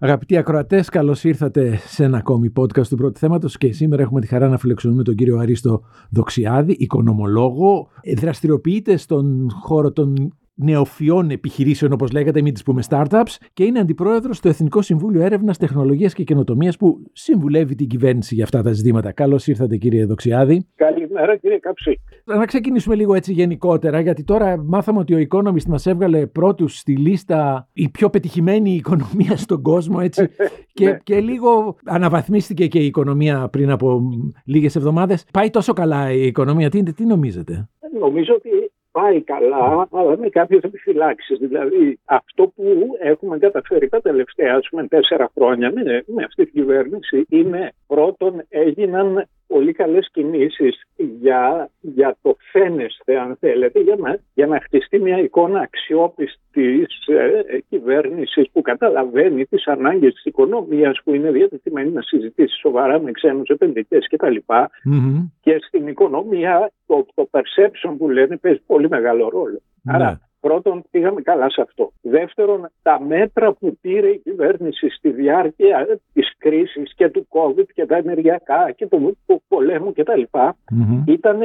Αγαπητοί ακροατές, καλώς ήρθατε σε ένα ακόμη podcast του πρώτου θέματος. Και σήμερα έχουμε τη χαρά να φιλοξενούμε τον κύριο Αρίστο Δοξιάδη, οικονομολόγο. Δραστηριοποιείται στον χώρο των νεοφιών επιχειρήσεων, όπως λέγατε, μην τις πούμε startups, και είναι αντιπρόεδρος στο Εθνικό Συμβούλιο Έρευνας, Τεχνολογίας και Καινοτομίας που συμβουλεύει την κυβέρνηση για αυτά τα ζητήματα. Καλώς ήρθατε, κύριε Δοξιάδη. Καλημέρα, κύριε Καψί. Να ξεκινήσουμε λίγο έτσι γενικότερα, γιατί τώρα μάθαμε ότι ο Economist μας έβγαλε πρώτους στη λίστα η πιο πετυχημένη οικονομία στον κόσμο, έτσι. και, ναι. και λίγο αναβαθμίστηκε και η οικονομία πριν από λίγες εβδομάδες. Πάει τόσο καλά η οικονομία, τι, τι νομίζετε; Νομίζω ότι πάει καλά, αλλά με κάποιες επιφυλάξεις. Δηλαδή, αυτό που έχουμε καταφέρει τα τελευταία ας πούμε, τέσσερα χρόνια με, με αυτή την κυβέρνηση είναι πρώτον έγιναν πολύ καλές κινήσεις για, για το φαίνεστε αν θέλετε για να, για να χτιστεί μια εικόνα αξιόπιστης ε, κυβέρνησης που καταλαβαίνει τις ανάγκες της οικονομίας που είναι διατεθειμένη να συζητήσει σοβαρά με ξένους επενδυτές κτλ. Mm-hmm. Και στην οικονομία το, το perception που λένε παίζει πολύ μεγάλο ρόλο. Ναι. Άρα Πρώτον, πήγαμε καλά σε αυτό. Δεύτερον, τα μέτρα που πήρε η κυβέρνηση στη διάρκεια της κρίσης και του COVID και τα ενεργειακά και του, πολέμου κτλ. Mm-hmm. ήταν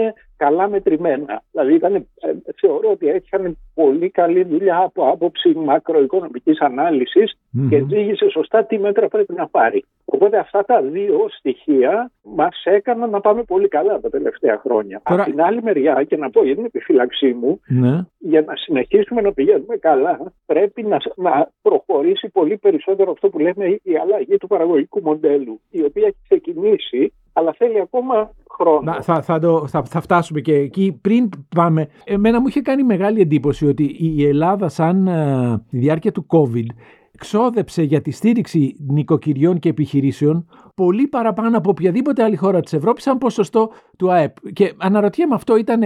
καλά μετρημένα. Δηλαδή, ήταν, ε, θεωρώ ότι είχαν πολύ καλή δουλειά από άποψη μακροοικονομικής και ζήγησε σωστά τι μέτρα πρέπει να πάρει. Οπότε αυτά τα δύο στοιχεία μας έκαναν να πάμε πολύ καλά τα τελευταία χρόνια. Τώρα... Από την άλλη μεριά, και να πω για την επιφύλαξή μου, ναι. για να συνεχίσουμε να πηγαίνουμε καλά, πρέπει να, να προχωρήσει πολύ περισσότερο αυτό που λέμε η αλλαγή του παραγωγικού μοντέλου, η οποία έχει ξεκινήσει, αλλά θέλει ακόμα χρόνο. θα, θα, το, θα, θα φτάσουμε και εκεί. Πριν πάμε, εμένα μου είχε κάνει μεγάλη εντύπωση ότι η Ελλάδα σαν uh, διάρκεια του COVID ξόδεψε για τη στήριξη νοικοκυριών και επιχειρήσεων πολύ παραπάνω από οποιαδήποτε άλλη χώρα της Ευρώπης σαν ποσοστό του ΑΕΠ. Και αναρωτιέμαι αυτό ήταν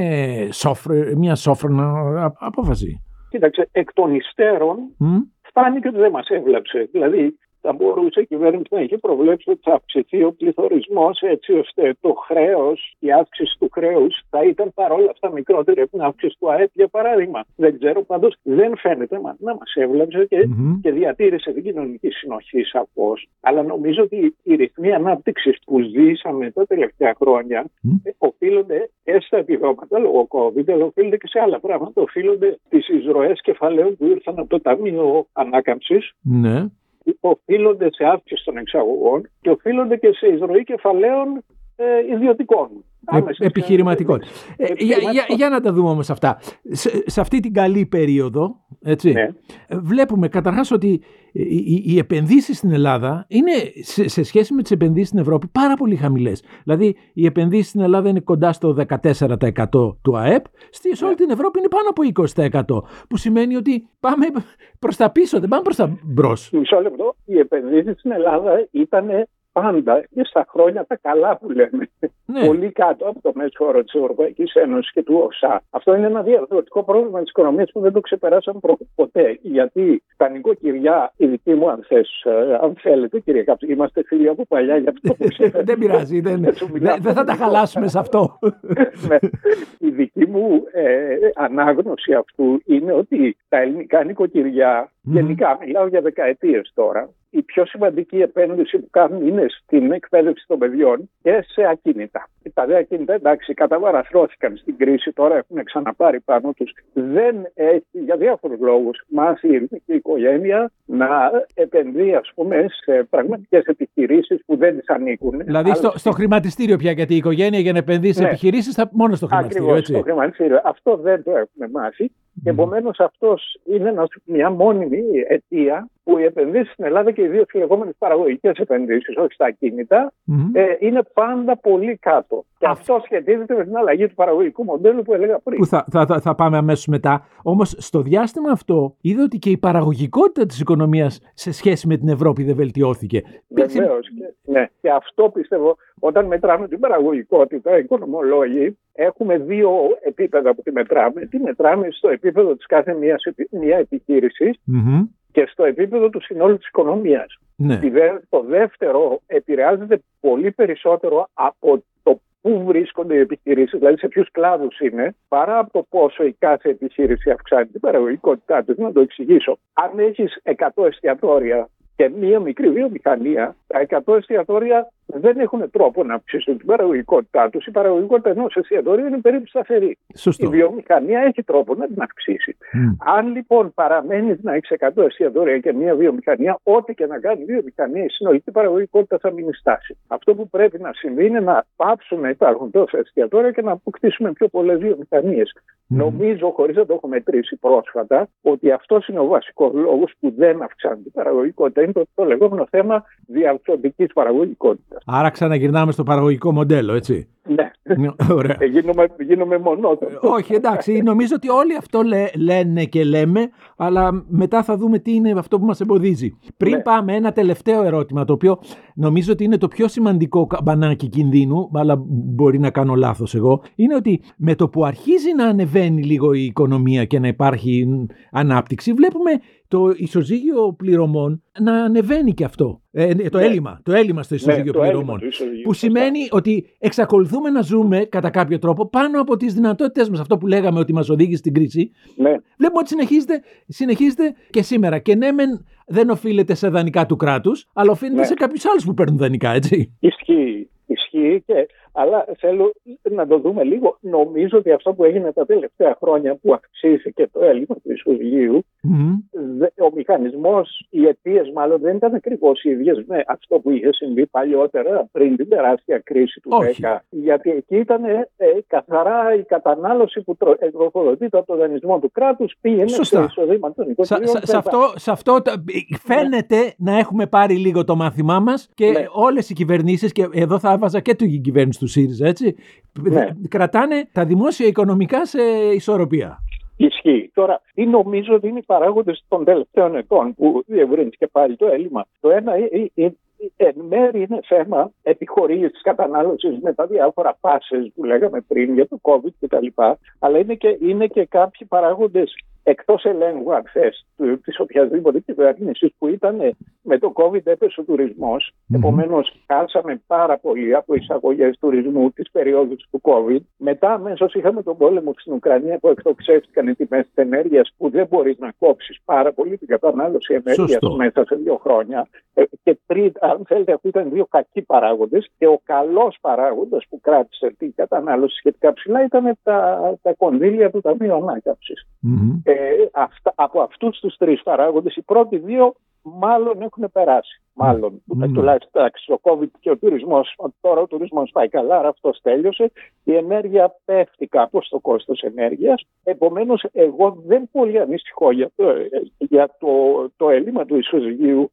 μια σόφρονα απόφαση; Κοίταξε, εκ των υστέρων mm? φάνηκε ότι δεν μας έβλεψε. Δηλαδή θα μπορούσε η κυβέρνηση να έχει προβλέψει ότι θα αυξηθεί ο πληθωρισμός έτσι ώστε το χρέος, η αύξηση του χρέους θα ήταν παρόλα αυτά μικρότερη από την αύξηση του ΑΕΠ, για παράδειγμα. Δεν ξέρω, πάντως δεν φαίνεται να μας έβλεψε και, mm-hmm. και διατήρησε την κοινωνική συνοχή σαφώς. Αλλά νομίζω ότι οι ρυθμοί ανάπτυξης που ζήσαμε τα τελευταία χρόνια mm-hmm. οφείλονται και στα επιδόματα λόγω COVID, αλλά οφείλονται και σε άλλα πράγματα. Οφείλονται στις εισρωές κεφαλαίων που ήρθαν από το Ταμείο Ανάκαμψης. Ναι οφείλονται σε αύξηση των εξαγωγών και οφείλονται και σε εισρωή κεφαλαίων ε, ιδιωτικών. Ε, επιχειρηματικών. Ε, για, για, για, να τα δούμε όμως αυτά. Σε, σε αυτή την καλή περίοδο, έτσι, ναι. βλέπουμε καταρχάς ότι οι, οι επενδύσεις στην Ελλάδα είναι σε, σε, σχέση με τις επενδύσεις στην Ευρώπη πάρα πολύ χαμηλές. Δηλαδή οι επενδύσεις στην Ελλάδα είναι κοντά στο 14% του ΑΕΠ, στη, σε όλη ναι. την Ευρώπη είναι πάνω από 20%. Που σημαίνει ότι πάμε προς τα πίσω, δεν πάμε προς τα μπρος. Μισό λεπτό, οι επενδύσεις στην Ελλάδα ήταν πάντα και στα χρόνια τα καλά που λέμε. Ναι. Πολύ κάτω από το μέσο όρο της Ευρωπαϊκής Ένωσης και του ΟΣΑ. Αυτό είναι ένα διαδοτικό πρόβλημα της οικονομίας που δεν το ξεπεράσαμε ποτέ. Γιατί τα νοικοκυριά, η δική μου, αν, θες, ε, αν θέλετε, κύριε Κάψη, είμαστε φίλοι από παλιά για αυτό που Δεν πειράζει, δεν, δεν θα τα χαλάσουμε σε αυτό. ναι. Η δική μου ε, ανάγνωση αυτού είναι ότι τα ελληνικά νοικοκυριά, γενικά μιλάω για δεκαετίες τώρα, η πιο σημαντική επένδυση που κάνουν είναι στην εκπαίδευση των παιδιών και σε ακίνητα. Τα δε ακίνητα εντάξει καταβαραθρώθηκαν στην κρίση, τώρα έχουν ξαναπάρει πάνω τους. Δεν έχει για διάφορους λόγους μάθει η ελληνική οικογένεια να επενδύει ας πούμε σε πραγματικές επιχειρήσεις που δεν τις ανήκουν. Δηλαδή στο, στο χρηματιστήριο πια γιατί η οικογένεια για να επενδύσει σε ναι. επιχειρήσεις θα μόνο στο χρηματιστήριο. Ακριβώς, στο χρηματιστήριο. Αυτό δεν το έχουμε μάθει. Και επομένως αυτός είναι μια μόνιμη αιτία που οι επενδύσεις στην Ελλάδα και ιδίω οι λεγόμενε παραγωγικές επενδύσεις, όχι στα ακινητα ε, είναι πάντα πολύ κάτω. Και αυτό σχετίζεται με την αλλαγή του παραγωγικού μοντέλου που έλεγα πριν. Που θα, θα, θα, πάμε αμέσως μετά. Όμως στο διάστημα αυτό είδε ότι και η παραγωγικότητα της οικονομίας σε σχέση με την Ευρώπη δεν βελτιώθηκε. Βεβαίως. Και, ναι. και αυτό πιστεύω όταν μετράμε την παραγωγικότητα, οι οικονομολόγοι έχουμε δύο επίπεδα που τη μετράμε. Τη μετράμε στο επίπεδο της κάθε μιας, μια επιχείρησης και στο επίπεδο του συνόλου της οικονομίας. Ναι. Το δεύτερο επηρεάζεται πολύ περισσότερο από το πού βρίσκονται οι επιχειρήσεις, δηλαδή σε ποιους κλάδους είναι, παρά από το πόσο η κάθε επιχείρηση αυξάνει την παραγωγικότητά της. Να το εξηγήσω. Αν έχεις 100 εστιατόρια και μία μικρή βιομηχανία, τα 100 εστιατόρια δεν έχουν τρόπο να αυξήσουν την παραγωγικότητά τους. Η παραγωγικότητα ενός εστιατορίου είναι περίπου σταθερή. Σωστό. Η βιομηχανία έχει τρόπο να την αυξήσει. Αν λοιπόν παραμένεις να έχεις 100 εστιατόρια και μία βιομηχανία, ό,τι και να κάνει η βιομηχανία, η συνολική παραγωγικότητα θα μείνει στάση. Αυτό που πρέπει να συμβεί είναι να πάψουν να υπάρχουν τόσα εστιατόρια και να αποκτήσουμε πιο πολλές βιομηχανίες. Νομίζω, χωρίς να το έχω μετρήσει πρόσφατα, ότι αυτός είναι ο βασικός λόγος που δεν αυξάνει την παραγωγικότητα. Είναι το, το λεγόμενο θέμα διαρθρωτικής παραγωγικότητας. Άρα ξαναγυρνάμε στο παραγωγικό μοντέλο, έτσι. Ναι. Ωραία. Ε, γίνομαι, γίνομαι μονότονο. Όχι, εντάξει. Νομίζω ότι όλοι αυτό λέ, λένε και λέμε, αλλά μετά θα δούμε τι είναι αυτό που μας εμποδίζει. Πριν Ναι. πάμε ένα τελευταίο ερώτημα, το οποίο νομίζω ότι είναι το πιο σημαντικό καμπανάκι κινδύνου, αλλά μπορεί να κάνω λάθος εγώ, είναι ότι με το που αρχίζει να ανεβαίνει λίγο η οικονομία και να υπάρχει ανάπτυξη, βλέπουμε το ισοζύγιο πληρωμών να ανεβαίνει και αυτό. Ε, το Ναι. έλλειμμα. Το έλλειμμα στο ισοζύγιο Ναι, το έλλειμμα πληρωμών. του ισοζυγίου. Που σημαίνει ότι εξακολουθούμε να ζούμε κατά κάποιο τρόπο πάνω από τις δυνατότητες μας. Αυτό που λέγαμε ότι μας οδήγησε στην κρίση. Ναι, Βλέπουμε ότι συνεχίζεται, συνεχίζεται και σήμερα. Και ναι, μεν δεν οφείλεται σε δανεικά του κράτους, αλλά οφείλεται Ναι. σε κάποιους άλλους που παίρνουν δανεικά, έτσι. ισχύει. Ισχύει και, αλλά θέλω να το δούμε λίγο. Νομίζω ότι αυτό που έγινε τα τελευταία χρόνια που αυξήθηκε το έλλειμμα του ισοζυγίου, Μμμ. δε- ο μηχανισμός, οι αιτίες μάλλον δεν ήταν ακριβώς οι ίδιες με αυτό που είχε συμβεί παλιότερα πριν την τεράστια κρίση του Όχι. 10. Γιατί εκεί ήταν ε, καθαρά η κατανάλωση που τρο- ε, τροφοδοτείται από το δανεισμό του κράτους πήγαινε Σωστά. σε εισοδήμα των Σα- οικογενειών. σα- σε, αυτό, σε αυτό τα- φαίνεται να έχουμε πάρει λίγο το μάθημά μας και Ναι. όλες οι κυβερνήσεις, και εδώ θα έβαζα και την κυβέρνηση του ΣΥΡΙΖΑ, έτσι, Ναι. κρατάνε τα δημόσια οικονομικά σε ισορροπία. Ισχύει. Τώρα, τι νομίζω ότι είναι οι παράγοντες των τελευταίων ετών που διευρύνθηκε πάλι το έλλειμμα. Το ένα ε, ε, ε, εν μέρει είναι θέμα επιχορήγησης τη κατανάλωσης με τα διάφορα πάσες που λέγαμε πριν για το COVID κτλ. Αλλά είναι και, είναι και κάποιοι παράγοντες εκτός ελέγχου, αν θε, της οποιασδήποτε κυβέρνησης που ήταν με το COVID έπεσε ο τουρισμός. Μμμ. Επομένως, χάσαμε πάρα πολύ από εισαγωγές τουρισμού τη περίοδου του COVID. Μετά, αμέσως είχαμε τον πόλεμο στην Ουκρανία που εκτοξεύτηκαν οι τιμές της ενέργειας, που δεν μπορείς να κόψεις πάρα πολύ την κατανάλωση ενέργειας Σωστό. μέσα σε δύο χρόνια. Ε, Και τρίτα, αν θέλετε, αυτοί ήταν δύο κακοί παράγοντες. Και ο καλός παράγοντας που κράτησε την κατανάλωση σχετικά ψηλά ήταν τα, τα κονδύλια του Ταμείου Ανάκαμψης. Μμμ. Ε, αυτά, από αυτούς τους τρεις παράγοντες, οι πρώτοι δύο μάλλον έχουν περάσει. Μάλλον. Μμμ. Τουλάχιστον εντάξει, ο COVID και ο τουρισμός. Τώρα ο τουρισμός πάει καλά, άρα αυτό τέλειωσε. Η ενέργεια πέφτει κάπως στο κόστος ενέργειας. Επομένως, εγώ δεν πολύ ανησυχώ για το, για το, το έλλειμμα του ισοζυγίου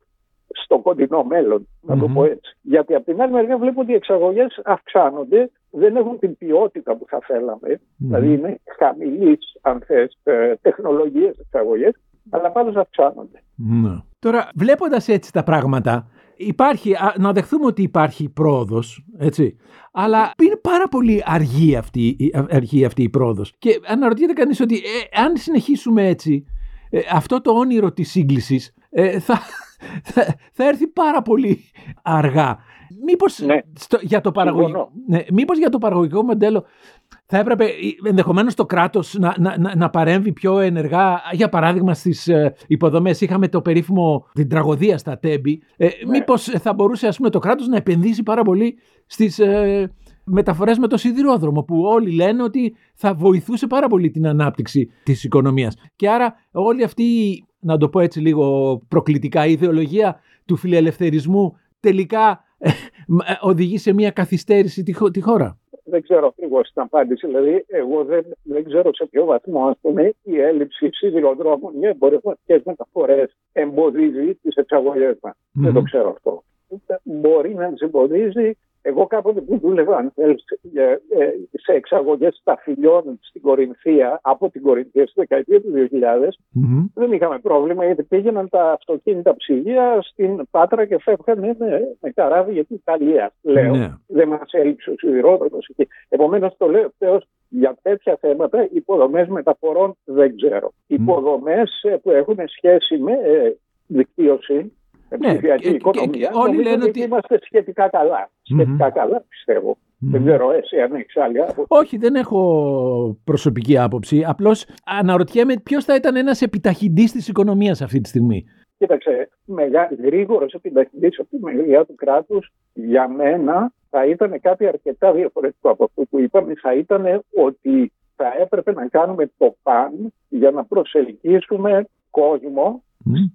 στο κοντινό μέλλον, να το Μμμ. πω έτσι. Γιατί από την άλλη μεριά βλέπω ότι οι εξαγωγές αυξάνονται, δεν έχουν την ποιότητα που θα θέλαμε. Δηλαδή είναι χαμηλής, αν θες, τεχνολογίες εξαγωγές, αλλά πάντω αυξάνονται. Ναι. Τώρα, βλέποντας έτσι τα πράγματα, υπάρχει, α, να δεχθούμε ότι υπάρχει πρόοδος, έτσι, αλλά είναι πάρα πολύ αργή αυτή, η- αργή αυτή η πρόοδος. Και αναρωτιέται κανείς ότι ε, αν συνεχίσουμε έτσι, ε, αυτό το όνειρο της σύγκλησης ε, θα, θα, θα έρθει πάρα πολύ αργά. Μήπως, Ναι. στο, για το παραγωγικό, Συμφωνώ. ναι, μήπως για το παραγωγικό μοντέλο θα έπρεπε ενδεχομένως το κράτος να, να, να, να παρέμβει πιο ενεργά. Για παράδειγμα, στις ε, υποδομές είχαμε το περίφημο την τραγωδία στα Τέμπη. Ε, Ναι. Μήπως θα μπορούσε ας πούμε, το κράτος να επενδύσει πάρα πολύ στις ε, μεταφορές με το σιδηρόδρομο, που όλοι λένε ότι θα βοηθούσε πάρα πολύ την ανάπτυξη της οικονομίας. Και άρα, όλη αυτή, η, να το πω έτσι λίγο προκλητικά, η ιδεολογία του φιλελευθερισμού τελικά ε, μ, ε, οδηγεί σε μια καθυστέρηση τη, χω- τη χώρα; Δεν ξέρω ακριβώς την απάντηση. Δηλαδή, εγώ δεν, δεν ξέρω σε ποιο βαθμό ας πούμε, η έλλειψη σιδηροδρόμων για εμπορευματικές μεταφορές εμποδίζει τις εξαγωγές μας. Δεν το Μμμ. ξέρω αυτό. Μπορεί να τις εμποδίζει. Εγώ κάποτε που δούλευα, αν θέλεις, για- ε, σε εξαγωγές σταφυλιών στην Κορινθία, από την Κορινθία στη δεκαετία του 2000, Μμμ. δεν είχαμε πρόβλημα γιατί πήγαιναν τα αυτοκίνητα ψυγεία στην Πάτρα και φεύγανε με, με καράβι για την Ιταλία. Λέω. Ναι. Δεν μας έλειψε ο σιδηρόδρομος εκεί. Επομένως, το λέω ευθέω για τέτοια θέματα, υποδομές μεταφορών δεν ξέρω. Υποδομές που έχουν σχέση με ε, δικτύωση, με Ναι, ψηφιακή και- και- οικονομία. και όλοι νομίζω λένε ότι ότι- είμαστε σχετικά καλά. Σχετικά καλά, πιστεύω. Δεν ξέρω, εσύ αν έχεις άλλη άποψη. Όχι, δεν έχω προσωπική άποψη. Απλώς αναρωτιέμαι ποιος θα ήταν ένας επιταχυντής της οικονομίας αυτή τη στιγμή. Κοίταξε, γρήγορος επιταχυντής από τη μεριά του κράτους για μένα θα ήταν κάτι αρκετά διαφορετικό από αυτό που είπαμε. Θα ήταν ότι θα έπρεπε να κάνουμε το παν για να προσελκύσουμε κόσμο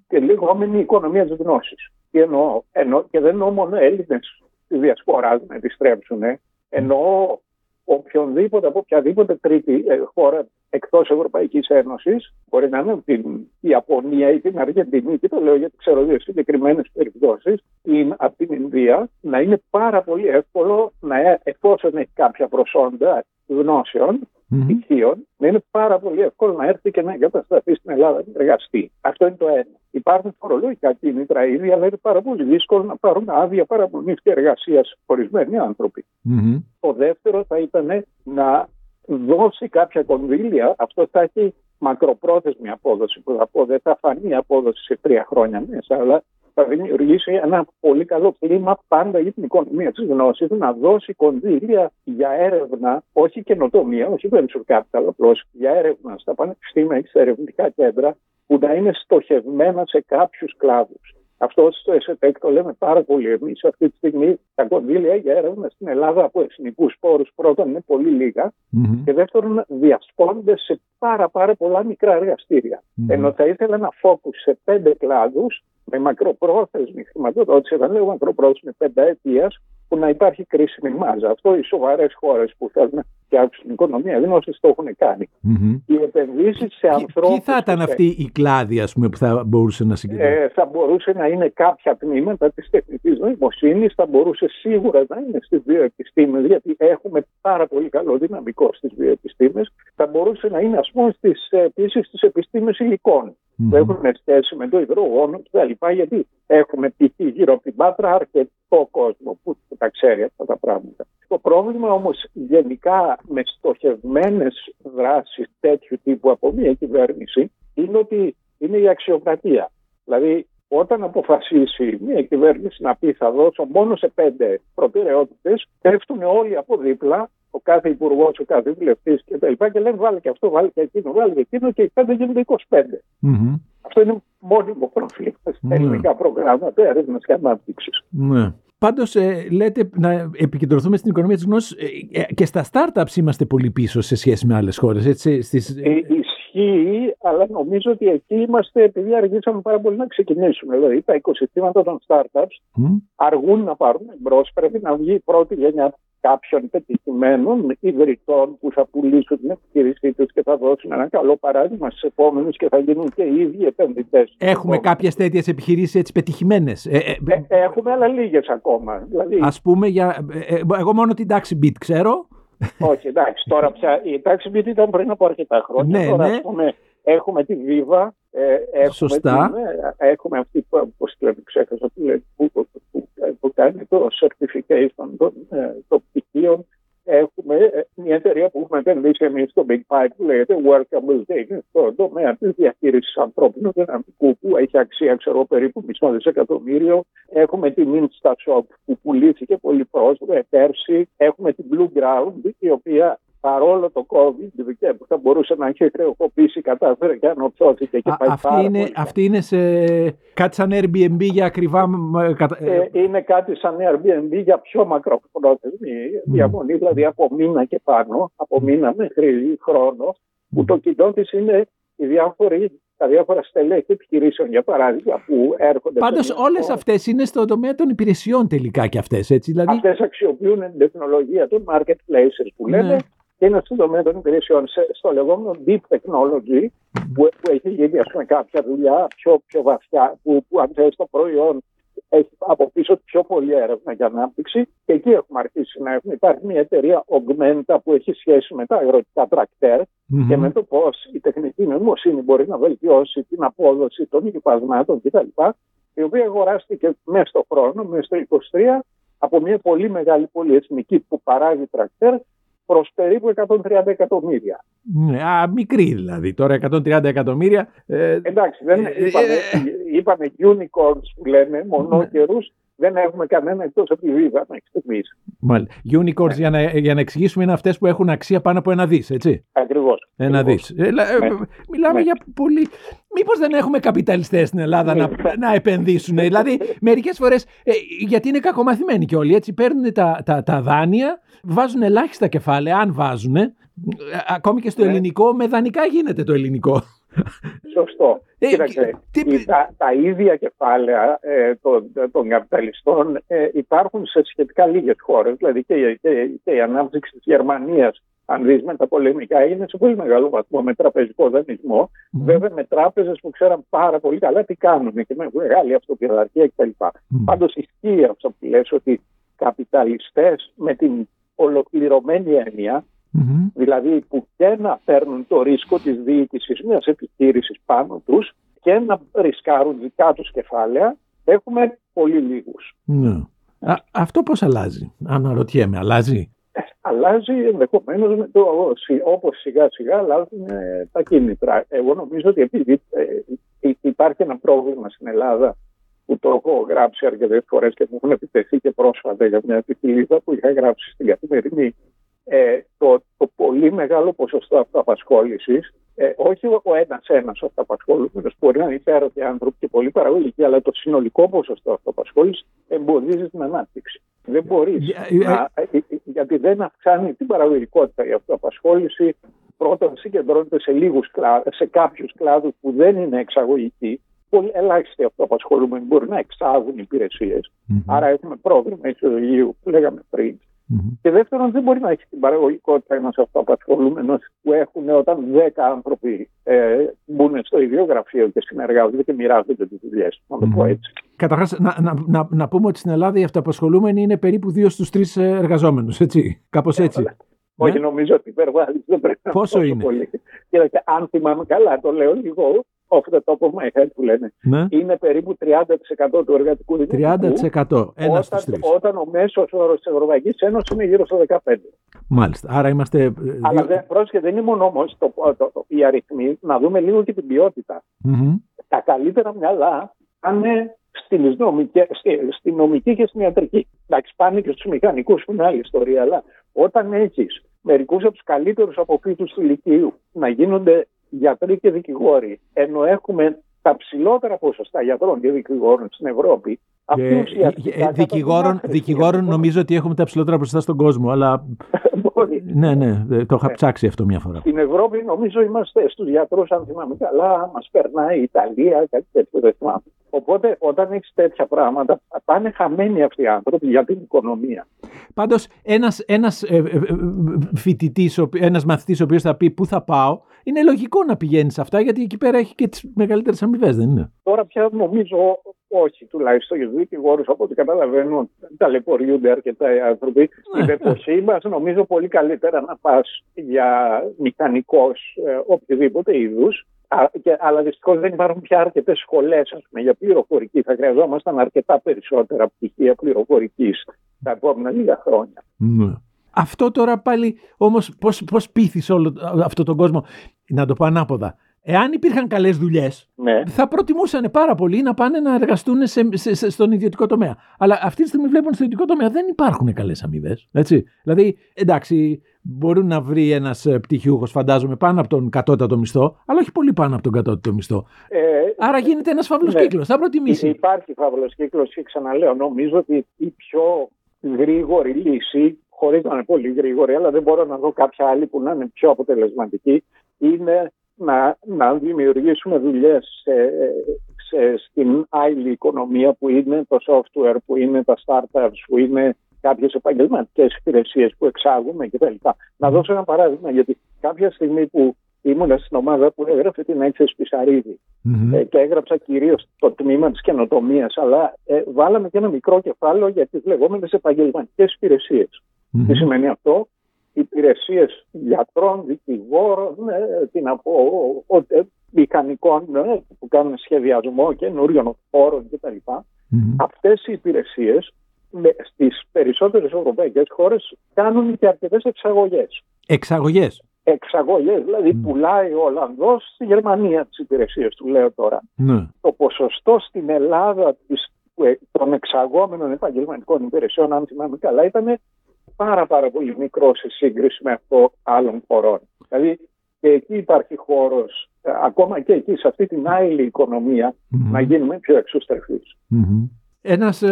και λεγόμενη οικονομία της γνώσης. Και, εννοώ, εννοώ, και δεν εννοώ μόνο Έλληνες τη διασπορά να επιστρέψουν. Εννοώ οποιονδήποτε από οποιαδήποτε τρίτη ε, χώρα εκτός Ευρωπαϊκής Ένωσης, μπορεί να είναι την Ιαπωνία ή την Αργεντινή, και το λέω γιατί ξέρω δύο συγκεκριμένες περιπτώσεις, ή από την Ινδία, να είναι πάρα πολύ εύκολο να, ε, εφόσον έχει κάποια προσόντα γνώσεων, mm-hmm. να είναι πάρα πολύ εύκολο να έρθει και να εγκατασταθεί στην Ελλάδα να εργαστεί. Αυτό είναι το ένα. Υπάρχουν φορολογικά κίνητρα ήδη, αλλά είναι πάρα πολύ δύσκολο να πάρουν άδεια παραμονής και εργασίας ορισμένοι άνθρωποι. Mm-hmm. Το δεύτερο θα ήταν να δώσει κάποια κονδύλια. Αυτό θα έχει μακροπρόθεσμη απόδοση που θα πω δεν θα φανεί απόδοση σε τρία χρόνια μέσα, αλλά θα δημιουργήσει ένα πολύ καλό κλίμα πάντα για την οικονομία της γνώσης, να δώσει κονδύλια για έρευνα, όχι καινοτομία, όχι venture capital απλώς, για έρευνα στα πανεπιστήμια και στα ερευνητικά κέντρα, που να είναι στοχευμένα σε κάποιους κλάδους. Αυτό στο ΕΣΕΤΕΚ το λέμε πάρα πολύ. Εμείς αυτή τη στιγμή τα κονδύλια για έρευνα στην Ελλάδα από εθνικούς πόρους πρώτον είναι πολύ λίγα mm-hmm. και δεύτερον διασπώνται σε πάρα, πάρα πολλά μικρά εργαστήρια. Mm-hmm. Ενώ θα ήθελα ένα φόκου σε πέντε κλάδους με μακροπρόθεσμη χρηματοδότηση, όταν λέω μακροπρόθεσμη πενταετίας, που να υπάρχει κρίσιμη μάζα. Αυτό οι σοβαρές χώρες που θέλουν να φτιάξουν την οικονομία γνώση το έχουν κάνει. Mm-hmm. Οι επενδύσεις σε ανθρώπους. Τι θα ήταν αυτή η κλάδη, ας πούμε, που θα μπορούσε να συγκεντρώσει; Ε, θα μπορούσε να είναι κάποια τμήματα της τεχνητής νοημοσύνης, θα μπορούσε σίγουρα να είναι στις βιοεπιστήμες, γιατί έχουμε πάρα πολύ καλό δυναμικό στις βιοεπιστήμες. Θα μπορούσε να είναι, ας πούμε, επίσης στις επιστήμες υλικών mm-hmm. που έχουν σχέση με το υδρογόνο κτλ. Γιατί έχουμε π.χ. γύρω από την Πάτρα αρκετό κόσμο που τα ξέρει αυτά τα πράγματα. Το πρόβλημα όμως γενικά με στοχευμένες δράσεις τέτοιου τύπου από μια κυβέρνηση είναι ότι είναι η αξιοκρατία. Δηλαδή όταν αποφασίσει μια κυβέρνηση να πει θα δώσω μόνο σε πέντε προτεραιότητες, πέφτουν όλοι από δίπλα ο κάθε υπουργός, ο κάθε βουλευτής κτλ. Και, και λένε βάλει και αυτό, βάλει και εκείνο, βάλει και εκείνο και οι πέντε γίνονται 25. Mm-hmm. Αυτό είναι μόνιμο πρόβλημα στα mm-hmm. ελληνικά προγράμματα έρευνας και ανάπτυξης. Ναι. Πάντως, ε, λέτε να επικεντρωθούμε στην οικονομία της γνώσης ε, ε, και στα startups είμαστε πολύ πίσω σε σχέση με άλλες χώρες. Στις... Ε, ισχύει, αλλά νομίζω ότι εκεί είμαστε επειδή αργήσαμε πάρα πολύ να ξεκινήσουμε. Δηλαδή, τα οικοσυστήματα των startups mm. αργούν να πάρουν εμπρό. Πρέπει να βγει η πρώτη γενιά κάποιων πετυχημένων ιδρυτών που θα πουλήσουν την επιχείρησή τους και θα δώσουν ένα καλό παράδειγμα στους επόμενους και θα γίνουν και οι ίδιοι επενδυτές. Έχουμε κάποιες τέτοιες επιχειρήσεις έτσι πετυχημένες. Ε, ε, ε, έχουμε, αλλά λίγες ακόμα. Δηλαδή... Α πούμε, για, εγώ μόνο την taxi beat ξέρω. Όχι, εντάξει, τώρα πια η taxi beat ήταν πριν από αρκετά χρόνια. Ναι, τώρα, ναι. πούμε, έχουμε τη Viva. έχουμε Σωστά. Την, έχουμε αυτή που, πώς λένε, ξέχασα, που, που, που, κάνει το certification των, των πτυχίων. Έχουμε ε, μια εταιρεία που έχουμε επενδύσει εμείς στο Big Pipe που λέγεται Workable Data στον τομέα της διαχείρισης ανθρώπινου δυναμικού που έχει αξία, ξέρω, περίπου μισό δισεκατομμύριο. Έχουμε την InstaShop που πουλήθηκε πολύ πρόσφατα πέρσι. Έχουμε την Blue Ground η οποία παρόλο το COVID που θα μπορούσε να έχει χρεοκοπήσει, κατάφερε και ανορθώθηκε και πάει αυτή πάρα είναι, πολύ. Αυτή είναι σε κάτι σαν Airbnb για ακριβά... Ε, είναι κάτι σαν Airbnb για πιο μακροπρόθεσμη mm. διαμονή, δηλαδή από μήνα και πάνω, από μήνα μέχρι χρόνο, που το κοινό της είναι οι διάφοροι τα διάφορα στελέχη επιχειρήσεων, για παράδειγμα, που έρχονται. Πάντως, όλες αυτές είναι στον τομέα των υπηρεσιών τελικά και αυτές, έτσι. Δηλαδή... Αυτές αξιοποιούν την τεχνολογία των marketplaces που ναι. λένε και είναι στον τομέα των υπηρεσιών, στο λεγόμενο deep technology, που, που έχει γίνει ας πούμε, κάποια δουλειά πιο, πιο βαθιά, που, που αν θες το προϊόν έχει από πίσω πιο πολλή έρευνα για ανάπτυξη και εκεί έχουμε αρχίσει να έχουμε. Υπάρχει μια εταιρεία Augmenta που έχει σχέση με τα αγροτικά τρακτέρ mm-hmm. και με το πώς η τεχνητή νοημοσύνη μπορεί να βελτιώσει την απόδοση των υφασμάτων κτλ. Η οποία αγοράστηκε μέσα στο χρόνο, μέσα στο 23, από μια πολύ μεγάλη πολυεθνική που παράγει τρακτέρ προς περίπου 130 εκατομμύρια. Ναι, α, μικρή δηλαδή. Τώρα 130 εκατομμύρια. Ε, Εντάξει, δεν, ε, είπαμε, ε, είπαμε unicorns που λένε, μονόκερου. Ναι. Δεν έχουμε κανένα εκτός από τη Βίβα μέχρι στιγμής. Unicorns, ναι. για, να, για να εξηγήσουμε, είναι αυτές που έχουν αξία πάνω από ένα δις, έτσι; Ακριβώς. Ένα δις. Ε, ναι. Μιλάμε ναι. για πολύ Μήπως δεν έχουμε καπιταλιστές στην Ελλάδα να, να επενδύσουν; δηλαδή, μερικές φορές. Ε, γιατί είναι κακομαθημένοι και όλοι έτσι. Παίρνουν τα, τα, τα δάνεια, βάζουν ελάχιστα κεφάλαια, αν βάζουν. Ακόμη και στο ναι. ελληνικό, με δανεικά γίνεται το ελληνικό. Σωστό. Ε, Κοίταξε, τι... τα, τα ίδια κεφάλαια ε, των, των καπιταλιστών ε, υπάρχουν σε σχετικά λίγες χώρες. Δηλαδή και, και, και η ανάπτυξη της Γερμανίας, αν δεις με τα πολεμικά, έγινε σε πολύ μεγάλο βαθμό με τραπεζικό δανεισμό. Mm. Βέβαια με τράπεζες που ξέραν πάρα πολύ καλά τι κάνουν και με μεγάλη αυτοπιεραρχία κτλ. Mm. Πάντως ισχύει αυτό που λες ότι καπιταλιστές με την ολοκληρωμένη έννοια Mm-hmm. Δηλαδή που και να παίρνουν το ρίσκο της διοίκησης μιας επιχείρησης πάνω τους και να ρισκάρουν δικά τους κεφάλαια, έχουμε πολύ λίγους. Ναι. αυτό πώς αλλάζει, αναρωτιέμαι, αλλάζει; Ε, αλλάζει ενδεχομένως με το όπως σιγά σιγά αλλάζουν ε, τα κίνητρα. Εγώ νομίζω ότι επειδή ε, υπάρχει ένα πρόβλημα στην Ελλάδα που το έχω γράψει αρκετές φορές και μου έχουν επιτεθεί και πρόσφατα για μια επιχειρήση που είχα γράψει στην καθημερινή ε, το, το πολύ μεγάλο ποσοστό αυτοαπασχόληση, ε, όχι ο ένα-ένα αυτοαπασχόλητο, μπορεί να είναι υπέροχοι άνθρωποι και πολύ παραγωγικοί, αλλά το συνολικό ποσοστό αυτοαπασχόληση εμποδίζει την ανάπτυξη. Δεν μπορείς. Ε, ε, γιατί δεν αυξάνει την παραγωγικότητα η αυτοαπασχόληση. Πρώτον, συγκεντρώνεται σε, λίγους κλάδους, σε κάποιους κλάδους που δεν είναι εξαγωγικοί. Πολύ ελάχιστοι αυτοαπασχολούμενοι μπορούν να εξάγουν υπηρεσίες. Mm-hmm. Άρα έχουμε πρόβλημα ισοδογείου που λέγαμε πριν. Mm-hmm. Και δεύτερον, δεν μπορεί να έχει την παραγωγικότητα ένα αυτοαπασχολούμενος που έχουν όταν 10 άνθρωποι ε, μπουν στο ίδιο γραφείο και συνεργάζονται και μοιράζονται τις δουλειές. Να το πω έτσι. Καταρχάς, να, να, να, να, πούμε ότι στην Ελλάδα οι αυτοαπασχολούμενοι είναι περίπου 2 στους 3 εργαζόμενους, έτσι. Κάπως έτσι. Ε, όχι, ναι; νομίζω ότι υπερβάλλει. Δεν πρέπει να Πόσο είναι; Πολύ. Και αν θυμάμαι καλά, το λέω λίγο off the top of my head που λένε. Ναι. Είναι περίπου 30% του εργατικού δυναμικού. 30% ένας όταν, όταν ο μέσος όρο της Ευρωπαϊκής Ένωσης είναι γύρω στο 15%. Μάλιστα. Άρα είμαστε. Ε, Αλλά δεν, πρόσχε, δεν είναι μόνο όμως οι αριθμοί, να δούμε λίγο και την ποιότητα. Mm-hmm. Τα καλύτερα μυαλά πάνε στην νομική, στη νομική και στην ιατρική. Εντάξει, πάνε και στους μηχανικούς που είναι άλλη ιστορία, αλλά όταν έχεις μερικούς από τους καλύτερους αποφύτους του Λυκείου να γίνονται γιατροί και δικηγόροι, ενώ έχουμε τα ψηλότερα ποσοστά γιατρών και δικηγόρων στην Ευρώπη. Και, ε, δικηγόρων, δικηγόρων νομίζω ότι έχουμε τα ψηλότερα ποσοστά στον κόσμο, αλλά. ναι, ναι, το είχα ναι. ψάξει αυτό μια φορά. Στην Ευρώπη νομίζω είμαστε στους γιατρούς, αν θυμάμαι καλά, μας περνάει η Ιταλία, κάτι τέτοιο δεν θυμάμαι. Οπότε όταν έχεις τέτοια πράγματα, πάνε χαμένοι αυτοί οι άνθρωποι για την οικονομία. Πάντως, ένας ένας, ε, ε, φοιτητής, ένας μαθητής, ο οποίος θα πει πού θα πάω, είναι λογικό να πηγαίνεις σε αυτά, γιατί εκεί πέρα έχει και τις μεγαλύτερες αμοιβές, δεν είναι; Τώρα πια νομίζω όχι, τουλάχιστον για του δικηγόρους, από ό,τι καταλαβαίνω, ταλαιπωριούνται αρκετά οι άνθρωποι. Στην ναι. εποχή μα, νομίζω πολύ καλύτερα να πας για μηχανικός ε, οποιοδήποτε είδους. Αλλά δυστυχώς δεν υπάρχουν πια αρκετές σχολές για πληροφορική. Θα χρειαζόμασταν αρκετά περισσότερα πτυχία πληροφορικής τα επόμενα λίγα χρόνια. Ναι. Αυτό τώρα πάλι όμως πώς, πώς πείθεις όλο αυτό τον κόσμο, να το πω ανάποδα. Εάν υπήρχαν καλές δουλειές, ναι. θα προτιμούσαν πάρα πολύ να πάνε να εργαστούν σε, σε, στον ιδιωτικό τομέα. Αλλά αυτή τη στιγμή βλέπουν στο ιδιωτικό τομέα δεν υπάρχουν καλές αμοιβές. Δηλαδή, εντάξει, μπορούν να βρει ένας ε, πτυχιούχος, φαντάζομαι, πάνω από τον κατώτατο μισθό, αλλά όχι πολύ πάνω από τον κατώτατο μισθό. Ε, Άρα γίνεται ένας φαύλος ναι. κύκλος. Θα προτιμήσει. Υπάρχει φαύλος κύκλος και ξαναλέω, νομίζω ότι η πιο γρήγορη λύση χωρίς να είναι πολύ γρήγορη, αλλά δεν μπορώ να δω κάποια άλλη που να είναι πιο αποτελεσματική, είναι να, να δημιουργήσουμε δουλειές στην άλλη οικονομία που είναι το software, που είναι τα startups, που είναι κάποιες επαγγελματικές υπηρεσίες που εξάγουμε κτλ. Να δώσω ένα παράδειγμα, γιατί κάποια στιγμή που ήμουν στην ομάδα που έγραφε την έκθεση Πισαρίδη mm-hmm. ε, και έγραψα κυρίως το τμήμα της καινοτομίας, αλλά ε, βάλαμε και ένα μικρό κεφάλαιο για τις λεγόμενες επαγγελματικές υπηρεσίες. Mm-hmm. Τι σημαίνει αυτό, υπηρεσίες γιατρών, δικηγόρων, ε, τι να πω, ε, μηχανικών ε, που κάνουν σχεδιασμό καινούριων χώρων κτλ. Mm-hmm. Αυτές οι υπηρεσίες στις περισσότερες ευρωπαϊκές χώρες κάνουν και αρκετές εξαγωγές. Εξαγωγές. Εξαγωγές, δηλαδή mm. πουλάει ο Ολλανδός στη Γερμανία τις υπηρεσίες του, λέω τώρα. Mm. Το ποσοστό στην Ελλάδα της, των εξαγόμενων επαγγελματικών υπηρεσιών, αν θυμάμαι καλά, ήταν πάρα πάρα πολύ μικρό σε σύγκριση με αυτό άλλων χωρών. Δηλαδή και εκεί υπάρχει χώρος ακόμα και εκεί σε αυτή την άλλη να γίνουμε πιο εξωστρεφείς. Ένας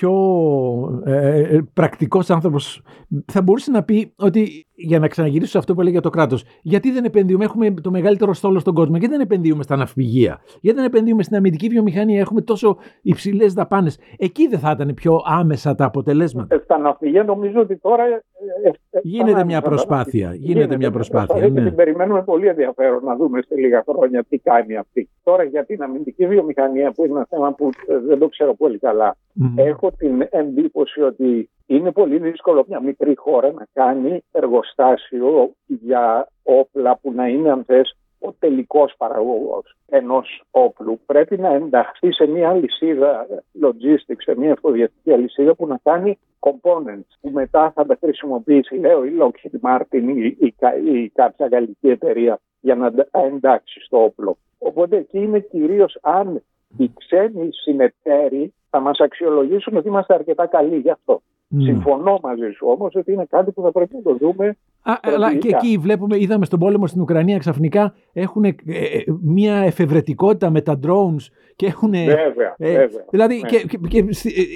πιο ε, ε, πρακτικός άνθρωπος θα μπορούσε να πει ότι για να ξαναγυρίσω σε αυτό που έλεγε για το κράτος, γιατί δεν επενδύουμε, έχουμε το μεγαλύτερο στόλο στον κόσμο, γιατί δεν επενδύουμε στα ναυπηγεία, γιατί δεν επενδύουμε στην αμυντική βιομηχανία, έχουμε τόσο υψηλές δαπάνες. Εκεί δεν θα ήταν πιο άμεσα τα αποτελέσματα. Ε, στα ναυπηγεία νομίζω ότι τώρα. Ε, ε, γίνεται μια προσπάθεια. Γίνεται, μια προσπάθεια. Ναι. Την περιμένουμε πολύ ενδιαφέρον να δούμε σε λίγα χρόνια τι κάνει αυτή. Τώρα για την αμυντική βιομηχανία, που είναι ένα θέμα που δεν το ξέρω πολύ καλά, έχω την εντύπωση ότι είναι πολύ δύσκολο μια μικρή χώρα να κάνει εργοστάσιο για όπλα που να είναι αν θες ο τελικός παραγωγός ενός όπλου. Πρέπει να ενταχθεί σε μια λυσίδα logistics, σε μια εφοδιαστική αλυσίδα που να κάνει components που μετά θα τα χρησιμοποιήσει, λέω, η Lockheed Martin ή, ή, ή κάποια γαλλική εταιρεία για να εντάξει στο όπλο. Οπότε εκεί είναι κυρίως αν οι ξένοι συνεταίροι θα μας αξιολογήσουν ότι είμαστε αρκετά καλοί γι' αυτό. Mm. Συμφωνώ μαζί σου όμως ότι είναι κάτι που θα πρέπει να το δούμε. Α, αλλά και εκεί βλέπουμε, είδαμε στον πόλεμο στην Ουκρανία ξαφνικά έχουν ε, ε, μια εφευρετικότητα με τα drones και έχουν. Βέβαια, ε, βέβαια. Δηλαδή ναι. και, και, και,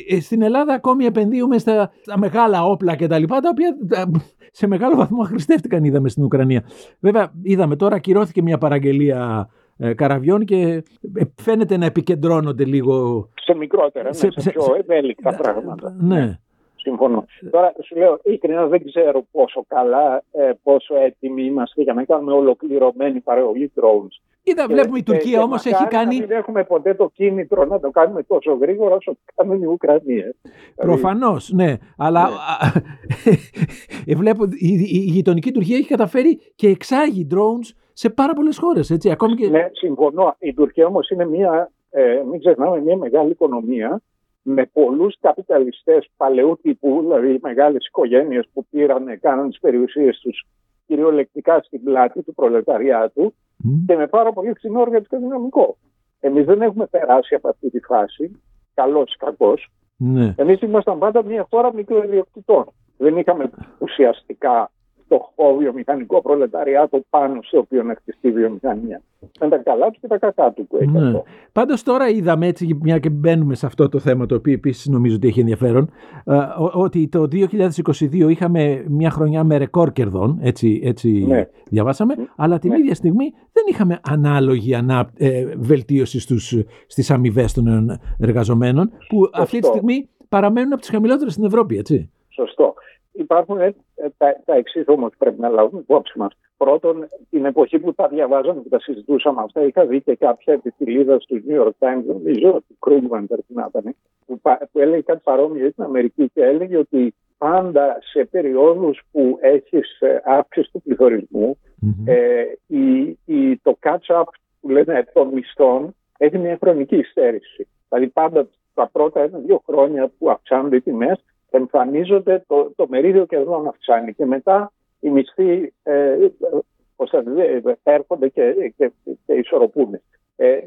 ε, στην Ελλάδα ακόμη επενδύουμε στα, στα μεγάλα όπλα κτλ. Τα, τα οποία σε μεγάλο βαθμό αχρηστεύτηκαν, είδαμε στην Ουκρανία. Βέβαια, είδαμε τώρα ακυρώθηκε μια παραγγελία ε, καραβιών και φαίνεται να επικεντρώνονται λίγο. Σε μικρότερα, σε, ναι, σε, πιο ευέλικτα πράγματα. Ναι. Συμφωνώ. Τώρα σου λέω ειλικρινά δεν ξέρω πόσο καλά, ε, πόσο έτοιμοι είμαστε για να κάνουμε ολοκληρωμένη παραγωγή drones. Είδα, βλέπουμε η Τουρκία όμως έχει κάνει. Δεν έχουμε ποτέ το κίνητρο να το κάνουμε τόσο γρήγορα όσο κάνουν οι Ουκρανίε. Προφανώς, ναι. Αλλά ναι. Ε, βλέπω η, η, γειτονική Τουρκία έχει καταφέρει και εξάγει drones σε πάρα πολλές χώρες. Και... Ναι, συμφωνώ. Η Τουρκία όμως είναι μια, ε, μην ξεχνάμε, μια μεγάλη οικονομία με πολλούς καπιταλιστές παλαιού τύπου, δηλαδή μεγάλες οικογένειες που πήραν, κάναν τις περιουσίες τους κυριολεκτικά στην πλάτη του προλεταριάτου και με πάρα πολύ φθηνό εργατικό δυναμικό. Εμείς δεν έχουμε περάσει από αυτή τη φάση, καλός ή κακός. Ναι. Εμείς ήμασταν πάντα μια χώρα μικροϊδιοκτητών. Δεν είχαμε ουσιαστικά το βιομηχανικό προλεταριάτο πάνω στο οποίο να χτιστεί η βιομηχανία. Με τα καλά του και τα κακά του που έχει ναι. αυτό. Πάντως τώρα είδαμε έτσι, μια και μπαίνουμε σε αυτό το θέμα το οποίο επίσης νομίζω ότι έχει ενδιαφέρον, ε, ότι το 2022 είχαμε μια χρονιά με ρεκόρ κερδών, έτσι, έτσι ναι. διαβάσαμε, αλλά την ναι. ίδια στιγμή δεν είχαμε ανάλογη ανά, ε, βελτίωση στους, στις αμοιβές των εργαζομένων, που αυτή τη στιγμή παραμένουν από τις χαμηλότερες στην Ευρώπη, έτσι. Σωστό. Υπάρχουν ε, τα, τα εξής όμως πρέπει να λάβουμε υπόψη μας. Πρώτον, την εποχή που τα διαβάζαμε και τα συζητούσαμε αυτά, είχα δει και κάποια επιστηλίδα του New York Times, νομίζω ότι Κρούγκμαν ήταν, που, που έλεγε κάτι παρόμοιο για την Αμερική και έλεγε ότι πάντα σε περιόδους που έχεις ε, αύξηση του πληθωρισμού, mm-hmm. ε, η, η, το catch-up που λένε των μισθών έχει μια χρονική υστέρηση. Δηλαδή πάντα τα πρώτα ένα-δύο χρόνια που αυξάνονται οι τιμές εμφανίζονται το, το μερίδιο κερδών αυξάνει και μετά οι μισθοί ε, έρχονται και, και, και ισορροπούν. Ε,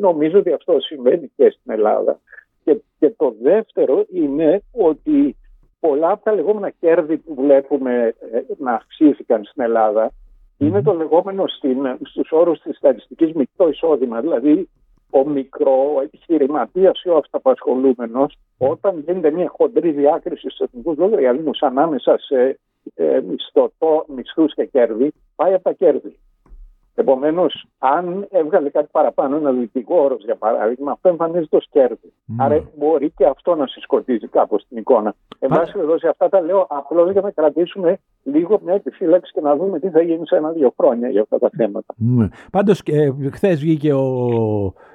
νομίζω ότι αυτό συμβαίνει και στην Ελλάδα. Και, και το δεύτερο είναι ότι πολλά από τα λεγόμενα κέρδη που βλέπουμε ε, να αυξήθηκαν στην Ελλάδα είναι το λεγόμενο στην, στους όρους της στατιστικής μεικτό εισόδημα, δηλαδή ο μικρό επιχειρηματία ή ο αυταπασχολούμενος, όταν γίνεται μια χοντρή διάκριση στους εθνικούς λογαριασμούς ανάμεσα σε ε, μισθούς και κέρδη, πάει από τα κέρδη. Επομένως, αν έβγαλε κάτι παραπάνω ένα δικηγόρο, για παράδειγμα, αυτό εμφανίζεται ως κέρδη. Mm. Άρα μπορεί και αυτό να συσκοτίζει κάπως την εικόνα. Εν πάση περιπτώσει, αυτά τα λέω απλώς για να κρατήσουμε λίγο μια επιφύλαξη και να δούμε τι θα γίνει σε ένα-δύο χρόνια για αυτά τα θέματα. Mm. Πάντως, ε, χθες βγήκε ο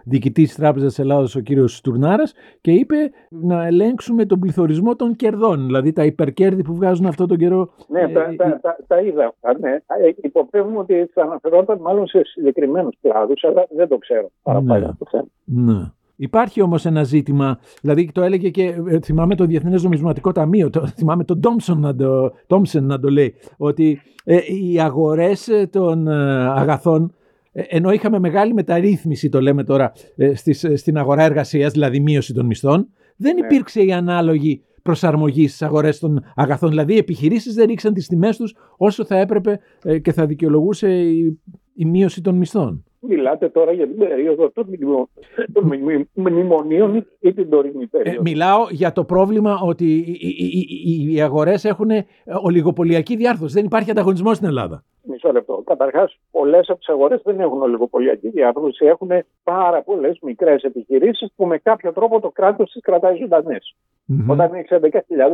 διοικητής της Τράπεζας Ελλάδα, ο κύριος Τουρνάρα, και είπε να ελέγξουμε τον πληθωρισμό των κερδών. Δηλαδή τα υπερκέρδη που βγάζουν αυτό τον καιρό. Ναι, ε, τα, τα, τα, τα, είδα. Ναι. Ε, υποπτεύουμε ότι θα αναφερόταν μάλλον σε συγκεκριμένους κλάδους, αλλά δεν το ξέρω παραπάνω ναι. το θέμα. Ναι. Υπάρχει όμως ένα ζήτημα, δηλαδή το έλεγε και ε, θυμάμαι το Διεθνές Νομισματικό Ταμείο, το, θυμάμαι τον Τόμψον να το, Τόμψεν να το λέει, ότι ε, οι αγορές ε, των αγαθών ενώ είχαμε μεγάλη μεταρρύθμιση, το λέμε τώρα, στις, στην αγορά εργασίας, δηλαδή μείωση των μισθών, δεν ναι. υπήρξε η ανάλογη προσαρμογή στις αγορές των αγαθών. Δηλαδή, οι επιχειρήσεις δεν ρίξαν τις τιμές τους όσο θα έπρεπε και θα δικαιολογούσε η η μείωση των μισθών. Μιλάτε τώρα για την περίοδο των, μνημονίων ή την τωρινή περίοδο; Ε, μιλάω για το πρόβλημα ότι οι, οι, οι αγορές έχουν ολιγοπολιακή διάρθρωση. Δεν υπάρχει ανταγωνισμός στην Ελλάδα. Μισό λεπτό. Καταρχάς, πολλές από τις αγορές δεν έχουν ολιγοπολιακή διάρθρωση. Έχουν πάρα πολλές μικρές επιχειρήσεις που με κάποιο τρόπο το κράτος τις κρατάει ζωντανές. Mm-hmm. Όταν έχει 11.000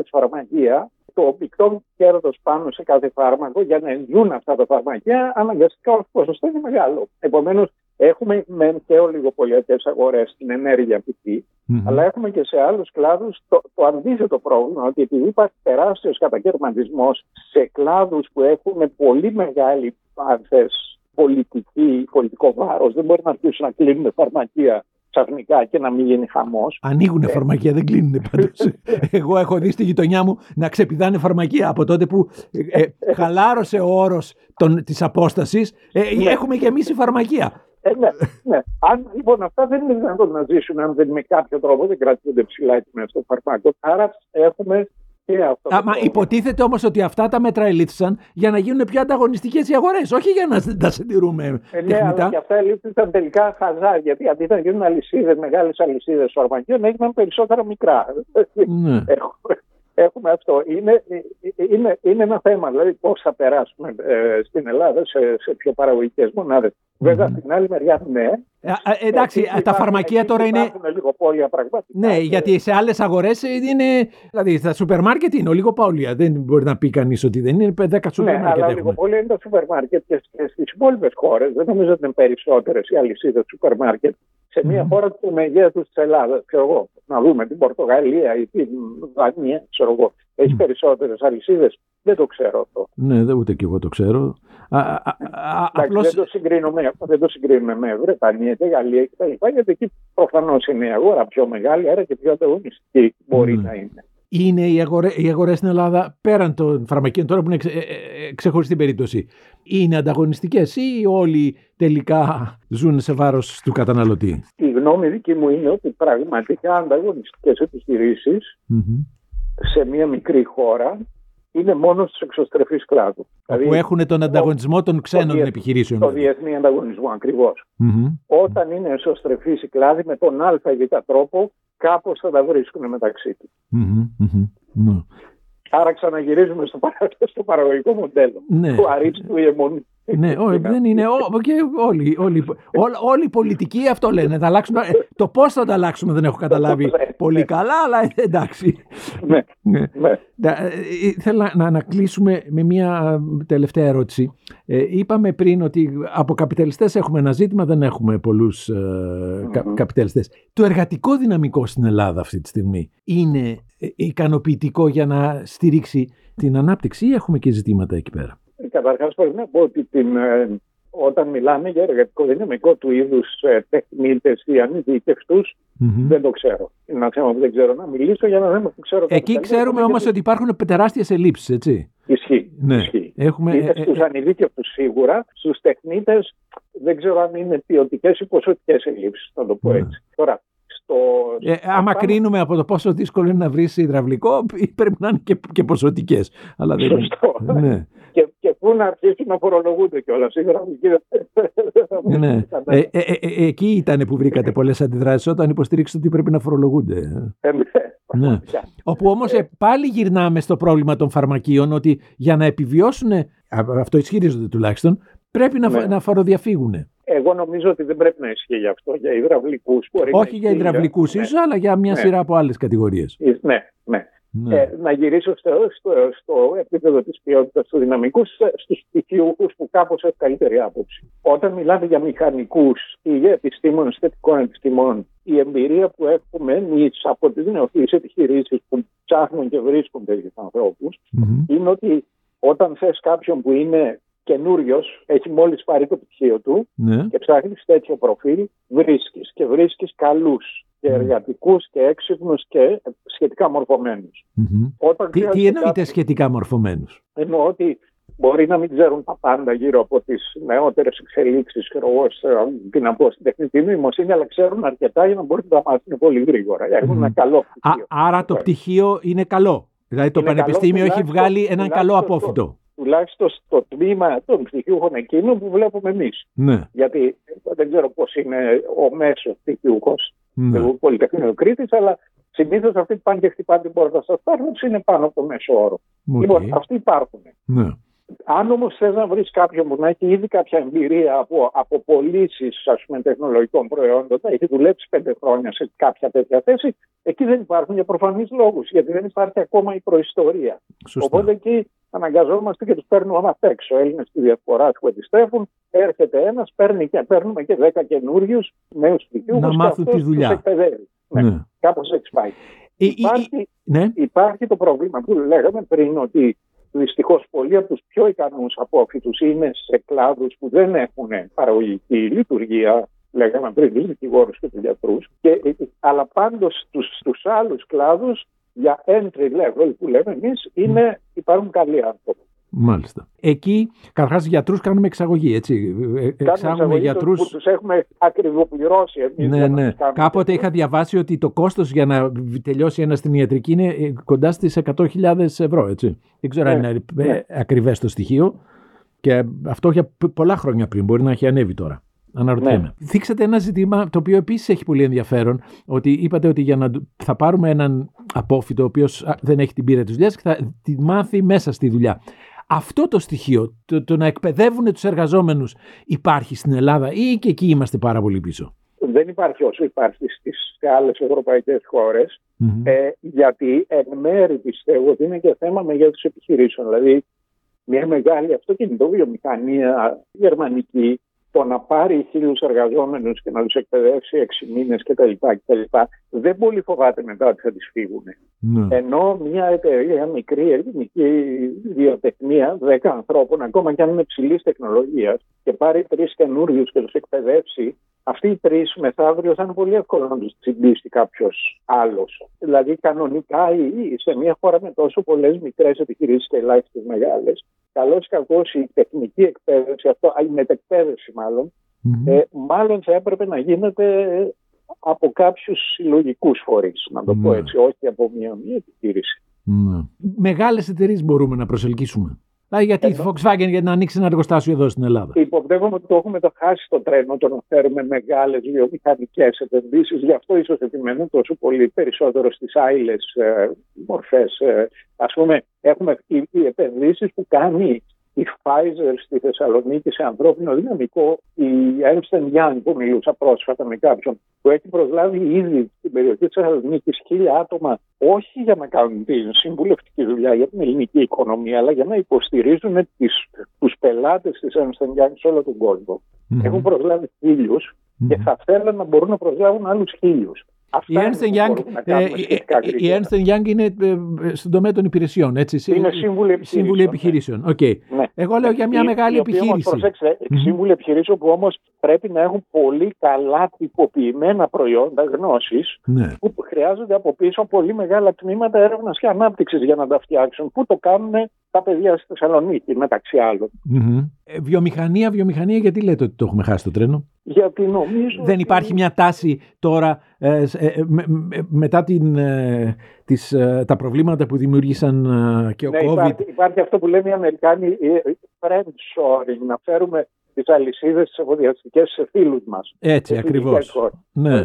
φαρμακεία, το πικτό κέρδος πάνω σε κάθε φάρμακο για να ενδύουν αυτά τα φαρμακεία, αναγκαστικά ως ποσοστό είναι μεγάλο. Επομένως, έχουμε μεν και ολιγοπολιακές αγορές στην ενέργεια π.χ., mm-hmm. αλλά έχουμε και σε άλλους κλάδους το, το αντίθετο πρόβλημα, ότι επειδή υπάρχει τεράστιος κατακαιρματισμός σε κλάδους που έχουν πολύ μεγάλη αν πολιτική, πολιτικό βάρος, δεν μπορεί να αρχίσουν να κλείνουν φαρμακεία ξαφνικά και να μην γίνει χαμός. Ανοίγουν ε. φαρμακεία, δεν κλείνουν πάντως. Εγώ έχω δει στη γειτονιά μου να ξεπηδάνε φαρμακεία από τότε που ε, ε χαλάρωσε ο όρος της απόστασης. Ε, ναι. Έχουμε γεμίσει φαρμακεία. Ε, ναι, ναι. Αν λοιπόν αυτά δεν είναι δυνατόν να ζήσουν αν δεν με κάποιο τρόπο δεν κρατούνται ψηλά οι τιμές των φαρμάκων. Άρα έχουμε αυτό Α, μα υποτίθεται όμως ότι αυτά τα μέτρα ελήφθησαν για να γίνουν πιο ανταγωνιστικές οι αγορές, όχι για να τα συντηρούμε. Ε, ναι, αλλά και αυτά ελήφθησαν τελικά χαζά. Γιατί αντί να γίνουν αλυσίδες, μεγάλες αλυσίδες φαρμακείων, έγιναν περισσότερα μικρά. Ναι. Έχουμε αυτό. Είναι, είναι, είναι ένα θέμα, δηλαδή πώς θα περάσουμε ε, στην Ελλάδα σε, σε πιο παραγωγικές μονάδες. Mm-hmm. Βέβαια, στην άλλη μεριά, ναι. Ε, ε, εντάξει, ε, τα φαρμακεία τώρα είναι. λίγο πόλια πραγματικά. Ναι, γιατί σε άλλες αγορές είναι. Δηλαδή, στα σούπερ μάρκετ είναι ολιγοπώλια. Δεν μπορεί να πει κανείς ότι δεν είναι 10 σούπερ ναι, μάρκετ. Αλλά ολιγοπώλια είναι τα σούπερ μάρκετ και στις υπόλοιπες χώρες. Δεν νομίζω ότι είναι περισσότερες οι αλυσίδες σούπερ μάρκετ σε μια χώρα του μεγέθους της Ελλάδας, ξέρω εγώ, να δούμε την Πορτογαλία ή την Δανία, ξέρω εγώ, έχει περισσότερες αλυσίδες. Δεν το ξέρω αυτό. Ναι, δεν ούτε και εγώ το ξέρω. Α, α, α, απλώς... δεν, το συγκρίνουμε, δεν το συγκρίνουμε με Βρετανία και Γαλλία κτλ. Γιατί εκεί προφανώς είναι η αγορά πιο μεγάλη, άρα και πιο ανταγωνιστική μπορεί mm. να είναι είναι οι, αγορέ, οι αγορές στην Ελλάδα πέραν των φαρμακείων τώρα που είναι ξε, ε, ε, ε, ξεχωριστή περίπτωση είναι ανταγωνιστικές ή όλοι τελικά ζουν σε βάρος του καταναλωτή; Η γνώμη δική μου είναι ότι πραγματικά ανταγωνιστικές σε μια μικρή χώρα είναι μόνο στους εξωστρεφείς κλάδους. Που δηλαδή, έχουν τον ανταγωνισμό των ξένων το επιχειρήσεων. Το διεθνή ανταγωνισμό Όταν είναι εσωστρεφεί οι κλάδοι με τον α ή τρόπο, κάπως θα τα βρίσκουν μεταξύ τους. Ναι. Άρα ξαναγυρίζουμε στο, στο παραγωγικό μοντέλο ναι. του αρίστου η αιμονή. Ναι, δεν είναι. Και όλοι, όλοι, όλοι, οι πολιτικοί αυτό λένε. Θα αλλάξουμε, το πώς θα τα αλλάξουμε δεν έχω καταλάβει ναι. πολύ καλά, αλλά εντάξει. Ναι. ναι. Θέλω να ανακλείσουμε με μια τελευταία ερώτηση. Ε, είπαμε πριν ότι από καπιταλιστές έχουμε ένα ζήτημα, δεν έχουμε πολλούς ε, καπιταλιστές. Το εργατικό δυναμικό στην Ελλάδα αυτή τη στιγμή είναι ε, ικανοποιητικό για να στηρίξει την ανάπτυξη ή έχουμε και ζητήματα εκεί πέρα; Καταρχάς, πρέπει να πω ότι την, ε, όταν μιλάμε για εργατικό δυναμικό του είδους ε, τεχνίτες ή ανειδικευτού, mm-hmm. δεν το ξέρω. Είναι ένα θέμα που δεν ξέρω να μιλήσω για να δεν ξέρω. Εκεί ξέρουμε όμως ότι υπάρχουν τεράστιες ελλείψεις, έτσι. Ισχύει. Ναι. Ισχύει. Έχουμε... Ε, ε, στου ανειδίκευτους σίγουρα, στους τεχνίτες δεν ξέρω αν είναι ποιοτικές ή ποσοτικές ελλείψεις, να το πω ναι. έτσι. Τώρα, στο... Ε, άμα κρίνουμε από το πόσο δύσκολο είναι να βρεις υδραυλικό, πρέπει να είναι και, και ποσοτικές. Σωστό. Ναι και, και πού να αρχίσουν να φορολογούνται κιόλας. Ναι. Ε, ε, ε, ε, εκεί ήταν που βρήκατε πολλές αντιδράσεις όταν υποστήριξατε ότι πρέπει να φορολογούνται. Ε, ναι. ναι. Όπου όμως πάλι γυρνάμε στο πρόβλημα των φαρμακείων ότι για να επιβιώσουν, αυτό ισχυρίζονται τουλάχιστον, πρέπει να, ναι. να φοροδιαφύγουν. Εγώ νομίζω ότι δεν πρέπει να ισχύει γι' αυτό για υδραυλικούς. Όχι για υδραυλικούς, ίσως, ναι. αλλά για μια ναι. σειρά από άλλες κατηγορίες. Ναι, ναι. Ναι. Ε, να γυρίσω στο, στο, στο επίπεδο της ποιότητας του δυναμικού στους στοιχειούχους που κάπως έχουν καλύτερη άποψη. Όταν μιλάμε για μηχανικούς ή για επιστήμονες θετικών επιστημών, η εμπειρία που έχουμε εμείς από τις νεοφυείς επιχειρήσεις που ψάχνουν και βρίσκουν τέτοιους ανθρώπους mm-hmm. είναι ότι όταν θες κάποιον που είναι καινούριος, έχει μόλις πάρει το πτυχίο του ναι. και ψάχνει τέτοιο προφίλ, βρίσκεις και βρίσκεις καλούς και εργατικούς και έξυπνους και σχετικά Τι, τι εννοείται σχετικά μορφωμένους; Εννοώ ότι μπορεί να μην ξέρουν τα πάντα γύρω από τις νεότερες εξελίξεις την από στην τεχνητή νοημοσύνη, αλλά ξέρουν αρκετά για να μπορούν να τα μάθουν πολύ γρήγορα. Έχουν ένα καλό πτυχίο. άρα το πτυχίο είναι καλό. Δηλαδή το πανεπιστήμιο έχει βγάλει έναν καλό απόφυτο τουλάχιστον στο τμήμα των πτυχιούχων εκείνων που βλέπουμε εμείς. Ναι. Γιατί δεν ξέρω πώς είναι ο μέσος πτυχιούχο ναι. του Πολυτεχνείου Κρήτη, αλλά συνήθως αυτοί που πάνε και χτυπάνε την πόρτα στα Στάρνετ είναι πάνω από το μέσο όρο. Okay. Λοιπόν, αυτοί υπάρχουν. Ναι. Αν όμως θες να βρεις κάποιον που να έχει ήδη κάποια εμπειρία από, από πωλήσει τεχνολογικών προϊόντων, να έχει δουλέψει πέντε χρόνια σε κάποια τέτοια θέση, εκεί δεν υπάρχουν για προφανείς λόγους, γιατί δεν υπάρχει ακόμα η προϊστορία. Σωστά. Οπότε εκεί αναγκαζόμαστε και τους παίρνουμε απ' έξω. Έλληνες στη διαφορά που επιστρέφουν, έρχεται ένας, παίρνει και παίρνουμε και δέκα καινούριους νέους πτυχίου. Να μάθουν τη δουλειά. Ναι, ναι. Κάπως έτσι πάει. Ε, υπάρχει, ναι. υπάρχει το πρόβλημα που λέγαμε πριν ότι Δυστυχώς, πολλοί από τους πιο ικανούς απόφοιτου είναι σε κλάδους που δεν έχουν παραγωγική λειτουργία. Λέγαμε πριν τους δικηγόρους και τους γιατρούς. Αλλά πάντως στου άλλους κλάδους, για entry level που λέμε εμείς, υπάρχουν καλοί άνθρωποι. Μάλιστα. Εκεί, καταρχάς, γιατρούς κάνουμε εξαγωγή, έτσι. Ε, εξάγουμε γιατρούς. Που τους έχουμε ακριβοπληρώσει εμείς. Ναι, ναι. Κάποτε είχα διαβάσει ότι το κόστος για να τελειώσει ένας στην ιατρική είναι ε, κοντά στις 100.000 ευρώ, έτσι. Δεν ξέρω αν ναι, είναι ναι. Ε, ακριβές το στοιχείο. Και αυτό για πολλά χρόνια πριν. Μπορεί να έχει ανέβει τώρα. Αναρωτιέμαι. Ναι. Θίξατε ένα ζήτημα το οποίο επίσης έχει πολύ ενδιαφέρον. Ότι είπατε ότι για να θα πάρουμε έναν απόφυτο ο οποίος δεν έχει την πείρα της δουλειάς και θα τη μάθει μέσα στη δουλειά. Αυτό το στοιχείο, το, το να εκπαιδεύουν τους εργαζόμενους υπάρχει στην Ελλάδα ή και εκεί είμαστε πάρα πολύ πίσω; Δεν υπάρχει όσο υπάρχει στις άλλες ευρωπαϊκές ε, γιατί εν μέρη πιστεύω ότι είναι και θέμα μεγέθους επιχειρήσεων. Δηλαδή μια μεγάλη αυτοκινητοβιομηχανία γερμανική το να πάρει χίλιους εργαζόμενους και να τους εκπαιδεύσει έξι μήνες κτλ. δεν πολύ φοβάται μετά ότι θα τις φύγουν. Ναι. Ενώ μια εταιρεία, μικρή ελληνική βιοτεχνία, δέκα ανθρώπων, ακόμα και αν είναι υψηλής τεχνολογίας, και πάρει τρεις καινούριους και τους εκπαιδεύσει, αυτοί οι τρεις μεθαύριο θα είναι πολύ εύκολο να τους τσιμπήσει κάποιος άλλος. Δηλαδή, κανονικά ή σε μια χώρα με τόσο πολλές μικρές επιχειρήσεις και ελάχιστες μεγάλες, καλό ή κακό η τεχνική εκπαίδευση, αυτό, η μετεκπαίδευση μάλλον, ε, μάλλον θα έπρεπε να γίνεται από κάποιους συλλογικούς φορείς, να το πω έτσι, όχι από μια, μια επιχείρηση. Ναι. Μεγάλες εταιρείες μπορούμε να προσελκύσουμε. Δηλαδή γιατί η Volkswagen για να ανοίξει ένα εργοστάσιο εδώ στην Ελλάδα. Υποπτεύομαι ότι το έχουμε το χάσει το τρένο το να φέρουμε μεγάλες βιομηχανικές επενδύσεις. Γι' αυτό ίσως επιμένουν τόσο πολύ περισσότερο στις άειλες ε, μορφές. Ε, Α πούμε, έχουμε οι, οι επενδύσεις που κάνει η Pfizer στη Θεσσαλονίκη σε ανθρώπινο δυναμικό, η Ernst Young που μιλούσα πρόσφατα με κάποιον, που έχει προσλάβει ήδη στην περιοχή της Θεσσαλονίκης χίλια άτομα, όχι για να κάνουν την συμβουλευτική δουλειά για την ελληνική οικονομία, αλλά για να υποστηρίζουν τους πελάτες της Ernst Young σε όλο τον κόσμο. Mm-hmm. Έχουν προσλάβει χίλιους mm-hmm. και θα θέλουν να μπορούν να προσλάβουν άλλους χίλιους. Η Ernst Young, ε, η Ernst Young είναι ε, στον τομέα των υπηρεσιών, έτσι. Είναι σύμβουλη επιχειρήσεων. Σύμβουλη επιχειρήσεων. Okay. Ναι. Εγώ λέω για μια η, μεγάλη η επιχείρηση. Όμως, προσέξτε, mm-hmm. σύμβουλοι επιχειρήσεων που όμως πρέπει να έχουν πολύ καλά τυποποιημένα προϊόντα γνώσης ναι. που χρειάζονται από πίσω πολύ μεγάλα τμήματα έρευνας και ανάπτυξης για να τα φτιάξουν. Πού το κάνουν τα παιδιά στη Θεσσαλονίκη, μεταξύ άλλων. Mm-hmm. Ε, βιομηχανία, βιομηχανία, γιατί λέτε ότι το έχουμε χάσει το τρένο; Γιατί νομίζω. Δεν υπάρχει μια τάση τώρα ε, ε, με, μετά την, ε, τις, ε, τα προβλήματα που δημιούργησαν και ο ναι, COVID. Υπάρχει, υπάρχει αυτό που λένε οι Αμερικάνοι friend shoring, να φέρουμε τις αλυσίδες τι εφοδιαστικέ σε φίλους μας. Έτσι, ακριβώς. Ναι.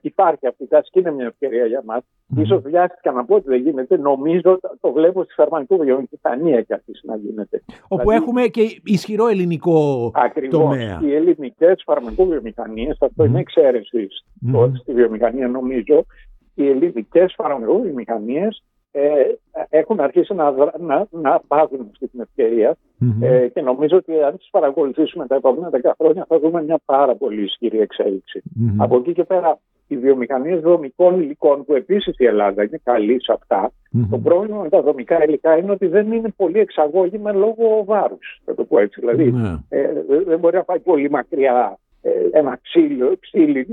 Υπάρχει αυτή η τάση και είναι μια ευκαιρία για μας. Mm. σω βιάστηκα να πω ότι δεν γίνεται. Νομίζω το βλέπω στη φαρμακοβιομηχανία κι αυτή να γίνεται. Όπου δηλαδή, έχουμε και ισχυρό ελληνικό ακριβώς, τομέα. Οι ελληνικές φαρμακοβιομηχανίες, αυτό mm. είναι εξαίρεση mm. στη βιομηχανία νομίζω. Οι ελληνικές φαρμακοβιομηχανίες ε, έχουν αρχίσει να, να, να βάζουν αυτή την ευκαιρια mm-hmm. ε, και νομίζω ότι αν τις παρακολουθήσουμε τα επόμενα 10 χρόνια θα δούμε μια πάρα πολύ ισχυρή εξέλιξη. Mm-hmm. Από εκεί και πέρα οι βιομηχανίες δομικών υλικών που επίσης η Ελλάδα είναι καλή σε αυτά. Mm-hmm. Το πρόβλημα με τα δομικά υλικά είναι ότι δεν είναι πολύ εξαγώγημα λόγω βάρους. Θα το πω έτσι. Δηλαδή ε, δεν μπορεί να πάει πολύ μακριά ε, ένα ξύλο, ξύλι,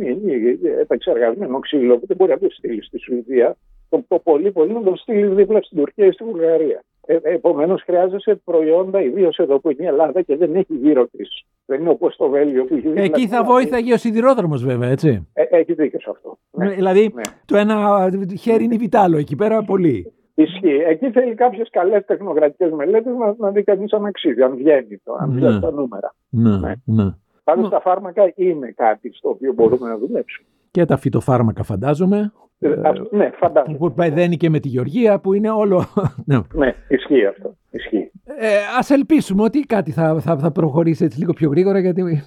επεξεργασμένο ξύλο που δεν μπορεί να το στείλει στη Σουηδία το, το πολύ πολύ να το στείλει δίπλα στην Τουρκία ή στη Βουλγαρία. Ε, Επομένως, χρειάζεσαι προϊόντα, ιδίως εδώ που είναι η Ελλάδα και δεν έχει γύρω της. Δεν είναι όπως το Βέλγιο που έχει δίπλα. Εκεί θα βοήθαγε ο σιδηρόδρομος, βέβαια, έτσι. Ε, έχει δίκιο σε αυτό. Ναι. Δηλαδή, ναι. το ένα χέρι είναι βιτάλο εκεί πέρα πολύ. Ισχύει. Εκεί θέλει κάποιες καλές τεχνοκρατικές μελέτες να, να δει κανείς αν αξίζει, αν βγαίνει το, αν βγαίνει τα νούμερα. Ναι, ναι. ναι. Πάντως τα φάρμακα είναι κάτι στο οποίο μπορούμε να δουλέψουμε. Και τα φυτοφάρμακα φαντάζομαι. Ε, ναι, φαντάζομαι. Που παιδένει και με τη Γεωργία που είναι όλο. ναι. ναι, ισχύει αυτό. Ισχύει. Ε, ας ελπίσουμε ότι κάτι θα, θα, θα προχωρήσει έτσι λίγο πιο γρήγορα γιατί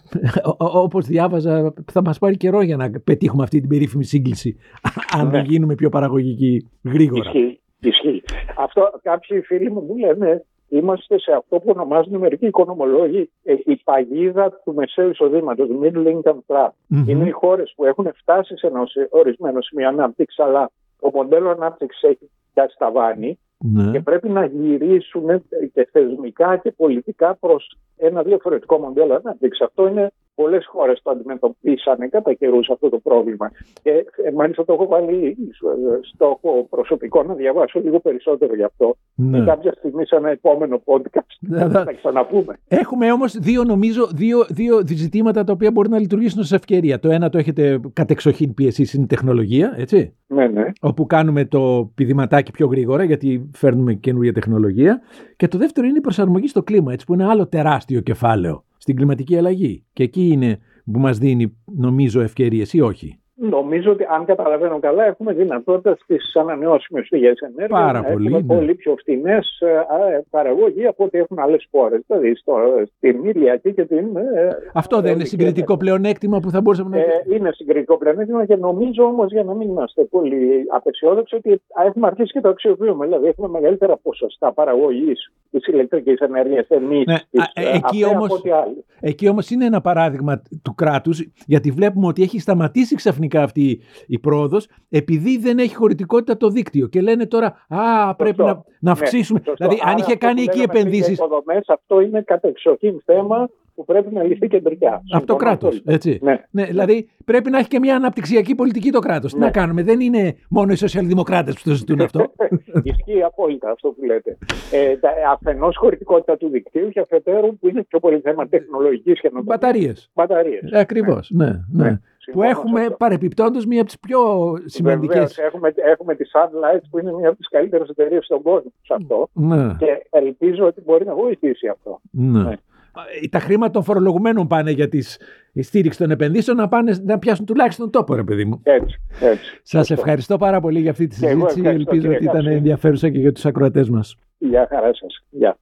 όπως διάβαζα θα μας πάρει καιρό για να πετύχουμε αυτή την περίφημη σύγκληση αν ναι. γίνουμε πιο παραγωγικοί γρήγορα. Ισχύει. Ισχύει. Αυτό κάποιοι φίλοι μου μου λένε είμαστε σε αυτό που ονομάζουν μερικοί οικονομολόγοι ε, η παγίδα του μεσαίου εισοδήματος, middle income trap. Είναι οι χώρες που έχουν φτάσει σε ένα ορισμένο σημείο ανάπτυξη, αλλά το μοντέλο ανάπτυξης έχει πιάσει τα βάνη ναι. και πρέπει να γυρίσουν και θεσμικά και πολιτικά προς ένα διαφορετικό μοντέλο ανάπτυξης. Αυτό είναι πολλές χώρες το αντιμετωπίσανε κατά καιρούς αυτό το πρόβλημα. Και ε, μάλιστα το έχω βάλει στόχο προσωπικό να διαβάσω λίγο περισσότερο γι' αυτό. Ναι. Και κάποια στιγμή σε ένα επόμενο podcast ναι, θα ξαναπούμε. Έχουμε όμως δύο, νομίζω, δύο, δύο ζητήματα τα οποία μπορεί να λειτουργήσουν ως ευκαιρία. Το ένα το έχετε κατεξοχήν πίεση στην τεχνολογία, έτσι; Ναι, ναι. Όπου κάνουμε το πηδηματάκι πιο γρήγορα γιατί φέρνουμε καινούργια τεχνολογία. Και το δεύτερο είναι η προσαρμογή στο κλίμα, έτσι, που είναι άλλο τεράστιο κεφάλαιο στην κλιματική αλλαγή. Και εκεί είναι που μας δίνει νομίζω ευκαιρίες ή όχι. Νομίζω ότι αν καταλαβαίνω καλά έχουμε δυνατότητα στις ανανεώσιμες πηγές ενέργειας Πάρα να πολύ, έχουμε ναι. πολύ πιο φθηνές ε, παραγωγή από ό,τι έχουν άλλες χώρες. Δηλαδή στο, στην Ηλιακή και την... Ε, Αυτό δεν είναι συγκριτικό πλεονέκτημα που θα μπορούσαμε να... Ε, είναι συγκριτικό πλεονέκτημα και νομίζω όμως για να μην είμαστε πολύ απεσιόδοξοι ότι έχουμε αρχίσει και το αξιοποιούμε. Δηλαδή έχουμε μεγαλύτερα ποσοστά παραγωγής της ηλεκτρικής ενέργειας εμείς ναι, ε, εκεί, όμως, εκεί όμως είναι ένα παράδειγμα του κράτους γιατί βλέπουμε ότι έχει σταματήσει ξαφνικά ξαφνικά αυτή η πρόοδος, επειδή δεν έχει χωρητικότητα το δίκτυο. Και λένε τώρα, Α, πρέπει να, να ναι, αυξήσουμε. δηλαδή, αν είχε κάνει εκεί επενδύσεις. Αυτό είναι κατεξοχήν θέμα που πρέπει να λυθεί κεντρικά. Από το κράτος. Ναι. ναι. δηλαδή πρέπει να έχει και μια αναπτυξιακή πολιτική το κράτος. Τι να ναι. κάνουμε, δεν είναι μόνο οι σοσιαλδημοκράτες που το ζητούν αυτό. Ισχύει απόλυτα αυτό που λέτε. Ε, Αφενός χωρητικότητα του δικτύου και αφετέρου που είναι πιο πολύ θέμα τεχνολογικής και Μπαταρίες. Μπαταρίες. Ακριβώς. Ναι. Ναι, ναι που έχουμε παρεπιπτόντως μία από τις πιο σημαντικέ. Έχουμε, έχουμε τη Sunlight που είναι μία από τις καλύτερες εταιρείες στον κόσμο σε αυτό. Ναι. Και ελπίζω ότι μπορεί να βοηθήσει αυτό. Ναι. ναι. Τα χρήματα των φορολογουμένων πάνε για τη στήριξη των επενδύσεων να, πάνε, να πιάσουν τουλάχιστον τόπο, ρε παιδί μου. Έτσι. έτσι. Σας ευχαριστώ πάρα πολύ για αυτή τη συζήτηση. Ελπίζω ότι ήταν ενδιαφέρουσα και για τους ακροατές μας. Γεια χαρά σας. Γεια.